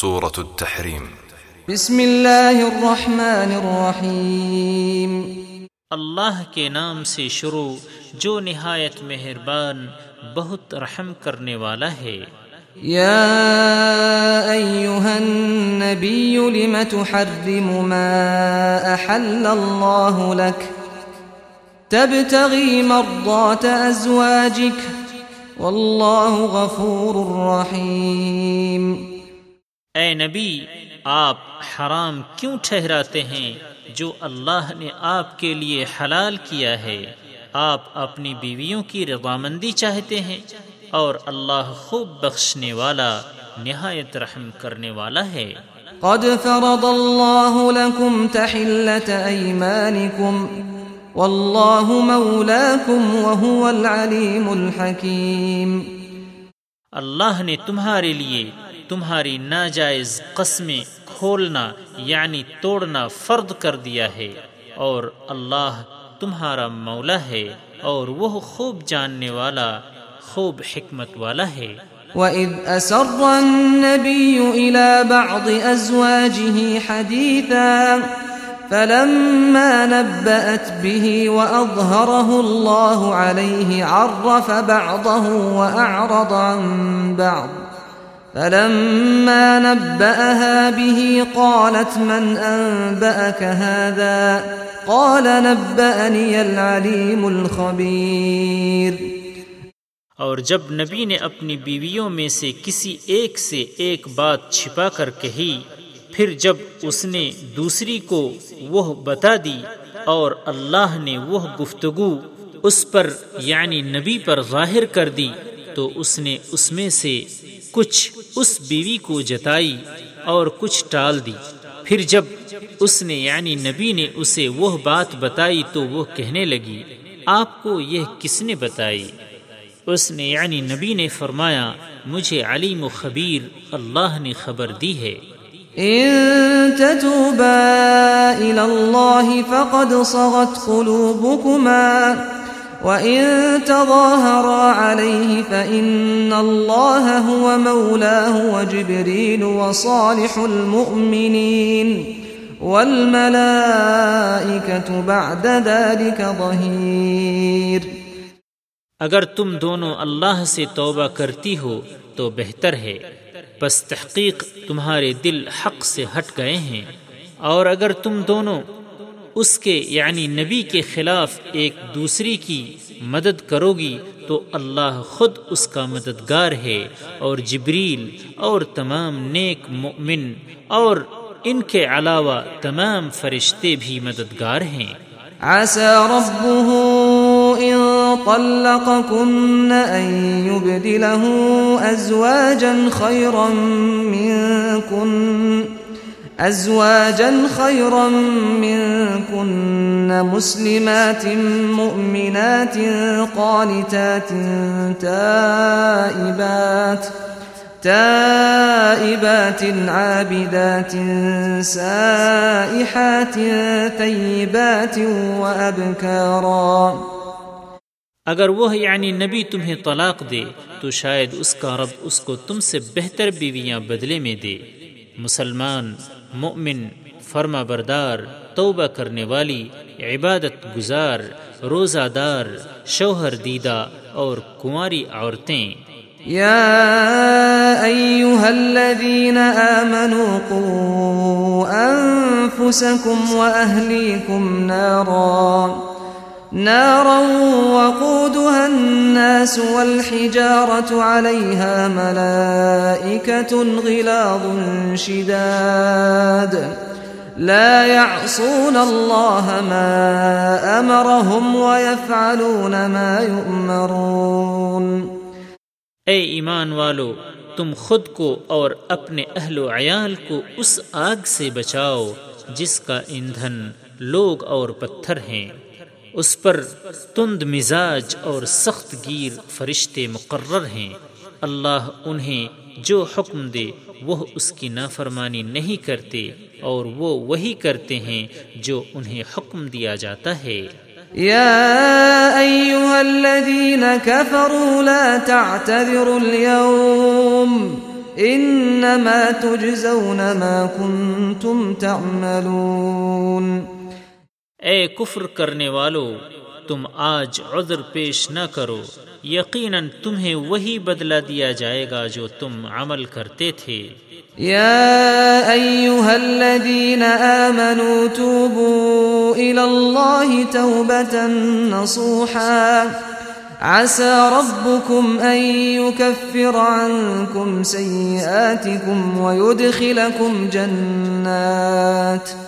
سورة التحريم. بسم الله الرحمن الرحيم اللہ کے نام سے شروع جو نہایت مہربان بہت رحم کرنے والا ہے۔ يا أيها النبي لم تحرم ما أحل الله لك تبتغي مرضات أزواجك والله غفور رحيم اے نبی آپ حرام کیوں ٹھہراتے ہیں جو اللہ نے آپ کے لیے حلال کیا ہے؟ آپ اپنی بیویوں کی رضامندی چاہتے ہیں اور اللہ خوب بخشنے والا نہایت رحم کرنے والا ہے۔ قد فرض الله لكم تحلة أيمانكم والله مولاكم وهو العليم الحكيم اللہ نے تمہارے لیے تمہاری ناجائز قسمیں کھولنا یعنی توڑنا فرد کر دیا ہے، اور اللہ تمہارا مولا ہے، اور وہ خوب جاننے والا، خوب حکمت والا ہے۔ وَإِذْ أَسَرَّ النَّبِيُّ إِلَى بَعْضِ أَزْوَاجِهِ حَدِيثًا، فَلَمَّا نَبَّأَتْ بِهِ وَأَظْهَرَهُ اللَّهُ عَلَيْهِ عَرَّفَ بَعْضَهُ وَأَعْرَضَ عَن بَعْضٍ فلما نبأها به قالت من أنبأك هذا؟ قال نبأني العليم الخبير. اور جب نبی نے اپنی بیویوں میں سے کسی ایک سے ایک بات چھپا کر کہی، پھر جب اس نے دوسری کو وہ بتا دی اور اللہ نے وہ گفتگو اس پر یعنی نبی پر ظاہر کر دی، تو اس نے اس میں سے کچھ اس بیوی کو جتائی اور کچھ ٹال دی۔ پھر جب اس نے یعنی نبی نے اسے وہ بات بتائی تو وہ کہنے لگی، آپ کو یہ کس نے بتائی؟ اس نے یعنی نبی نے فرمایا، مجھے علیم و خبیر اللہ نے خبر دی ہے۔ إن تتوبا إلى الله فقد صغت قلوبكما وَإِن تَظَاهَرَا عَلَيْهِ فَإِنَّ اللَّهَ هُوَ مَوْلَاهُ وَجِبْرِيلُ وَصَالِحُ الْمُؤْمِنِينَ وَالْمَلَائِكَةُ بَعْدَ ذَلِكَ ظَهِيرٌ۔ اگر تم دونوں اللہ سے توبہ کرتی ہو تو بہتر ہے۔ بس تحقیق تمہارے دل حق سے ہٹ گئے ہیں۔ اور اگر تم دونوں اس کے یعنی نبی کے خلاف ایک دوسری کی مدد کرو گی تو اللہ خود اس کا مددگار ہے اور جبریل اور تمام نیک مؤمن اور ان کے علاوہ تمام فرشتے بھی مددگار ہیں۔ عسى ربه إن طلقكن أن يبدله أزواجا خيرا منكن۔ أزواجا خيرا منكن، مسلمات مؤمنات قانتات تائبات تائبات عابدات سائحات طيبات وأبكارا. اگر وہ یعنی نبی تمہیں طلاق دے، تو شاید اس کا رب اس کو تم سے بہتر بیویاں بدلے میں دے۔ مسلمان، مؤمن فرما بردار توبہ کرنے والی، عبادت گزار روزہ دار شوہر دیدہ اور کنواری عورتیں۔ يا أيها الذين آمنوا قوا أنفسكم وأهليكم نارا۔ نارا وقودها الناس والحجارة عليها ملائكة غلاظ شداد. لا يعصون الله ما أمرهم ويفعلون ما يؤمرون. اے ایمان والو، تم خود کو اور اپنے اہل و عیال کو اس آگ سے بچاؤ جس کا ایندھن، لوگ اور پتھر ہیں۔ اس پر تند مزاج اور سخت گیر فرشتے مقرر ہیں۔ اللہ انہیں جو حکم دے، وہ اس کی نافرمانی نہیں کرتے اور وہ وہی کرتے ہیں جو انہیں حکم دیا جاتا ہے۔ يا أيها الذين كفروا لا تعتذروا اليوم انما تجزون ما كنتم تعملون۔ اے کفر کرنے والو، تم آج عذر پیش نہ کرو۔ یقیناً تمہیں وہی بدلہ دیا جائے گا جو تم عمل کرتے تھے۔ يا أيها الذين آمنوا توبوا إلى الله توبة نصوحا۔ عسى ربكم أن يكفر عنكم سيئاتكم ويدخلكم جنات ۖ۔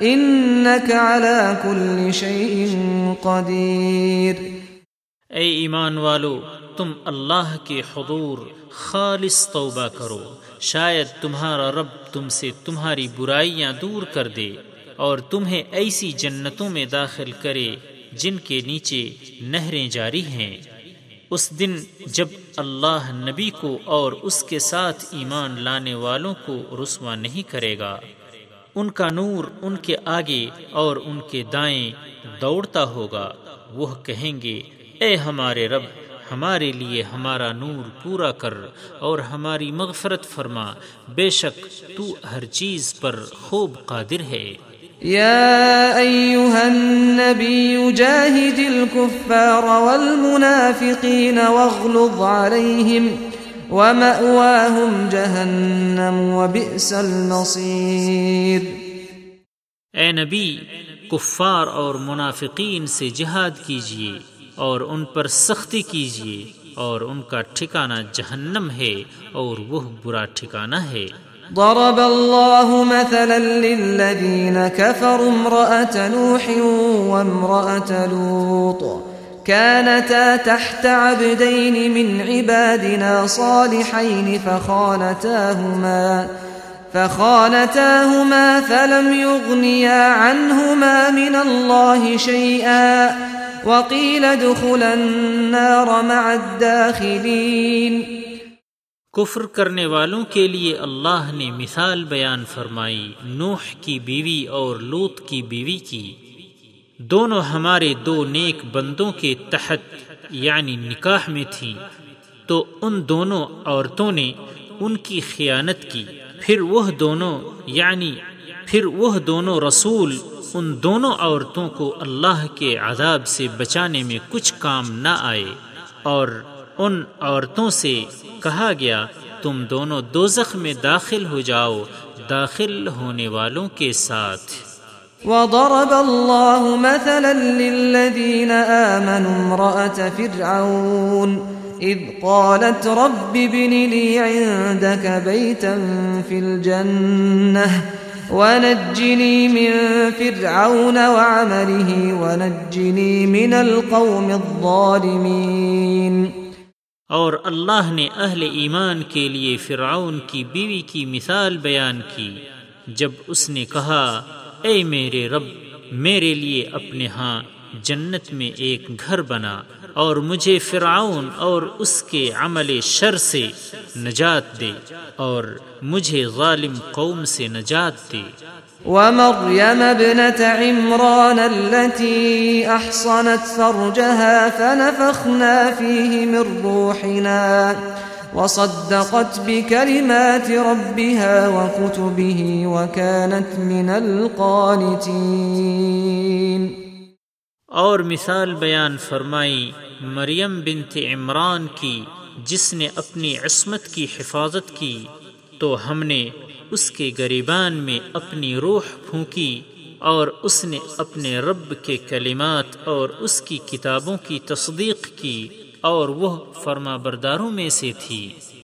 إنك على كل شيء قدير. اے ایمان والو، تم اللہ کے حضور خالص توبہ کرو۔ شاید تمہارا رب تم سے تمہاری برائیاں دور کر دے اور تمہیں ایسی جنتوں میں داخل کرے جن کے نیچے نہریں جاری ہیں۔ اس دن جب اللہ نبی کو اور اس کے ساتھ ایمان لانے والوں کو رسوا نہیں کرے گا۔ ان کا نور ان کے آگے اور ان کے دائیں دوڑتا ہوگا۔ وہ کہیں گے، اے ہمارے رب، ہمارے لیے ہمارا نور پورا کر اور ہماری مغفرت فرما۔ بے شک تو ہر چیز پر خوب قادر ہے۔ يا أيها النبي جاهد الكفار والمنافقين واغلظ عليهم ومأواهم جهنم وبئس المصير. اے نبی کفار اور منافقین سے جہاد کیجیے اور ان پر سختی کیجیے اور ان کا ٹھکانہ جہنم ہے اور وہ برا ٹھکانہ ہے۔ ضرب الله مثلا للذين كفروا امرأة نوح وامرأة لوط. كانتا تحت عبدين من عبادنا صالحين فخانتاهما فخانتاهما فلم يغنيا عنهما من الله شيئا وقيل ادخلا النار مع الداخلين۔ کفر کرنے والوں کے لیے اللہ نے مثال بیان فرمائی، نوح کی بیوی اور لوت کی بیوی کی۔ دونوں ہمارے دو نیک بندوں کے تحت یعنی نکاح میں تھیں تو ان دونوں عورتوں نے ان کی خیانت کی۔ پھر وہ دونوں یعنی پھر وہ دونوں رسول ان دونوں عورتوں کو اللہ کے عذاب سے بچانے میں کچھ کام نہ آئے۔ اور ان عورتوں سے کہا گیا، تم دونوں دوزخ میں داخل ہو جاؤ، داخل ہونے والوں کے ساتھ۔ وضرب الله مثلا للذين آمنوا امرأة فرعون إذ قالت رب ابن لي عندك بيتا في الجنة ونجني من فرعون وعمله ونجني من القوم الظالمين اور اللہ نے اہل ایمان کے لیے فرعون کی بیوی کی مثال بیان کی جب اس نے کہا اے میرے رب، میرے لیے اپنے ہاں جنت میں ایک گھر بنا اور مجھے فرعون اور اس کے عمل شر سے نجات دے اور مجھے ظالم قوم سے نجات دے۔ ومريم ابنة عمران التي أحصنت فرجها فنفخنا فيه من روحنا۔ وصدقت بكلمات ربها وكتبه وكانت من القانتين. اور مثال بیان فرمائی مریم بنت عمران کی، جس نے اپنی عصمت کی حفاظت کی، تو ہم نے اس کے گریبان میں اپنی روح پھونکی اور اس نے اپنے رب کے کلمات اور اس کی کتابوں کی تصدیق کی۔ اور وہ فرما برداروں میں سے تھی۔